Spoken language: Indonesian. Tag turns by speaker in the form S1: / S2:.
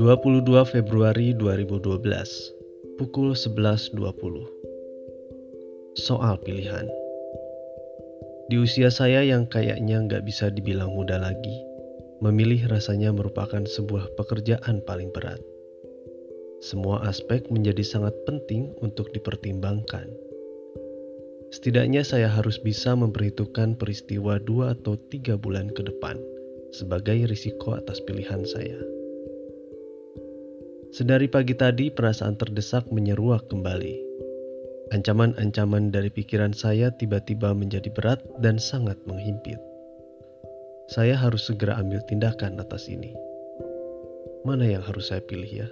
S1: 22 Februari 2012 pukul 11.20 Soal pilihan. Di usia saya yang kayaknya nggak bisa dibilang muda lagi Memilih rasanya merupakan sebuah pekerjaan paling berat. Semua aspek menjadi sangat penting untuk dipertimbangkan Setidaknya saya harus bisa memperhitungkan peristiwa dua atau tiga bulan ke depan sebagai risiko atas pilihan saya. Sedari pagi tadi perasaan terdesak menyeruak kembali. Ancaman-ancaman dari pikiran saya tiba-tiba menjadi berat dan sangat menghimpit. Saya harus segera ambil tindakan atas ini. Mana yang harus saya pilih ya?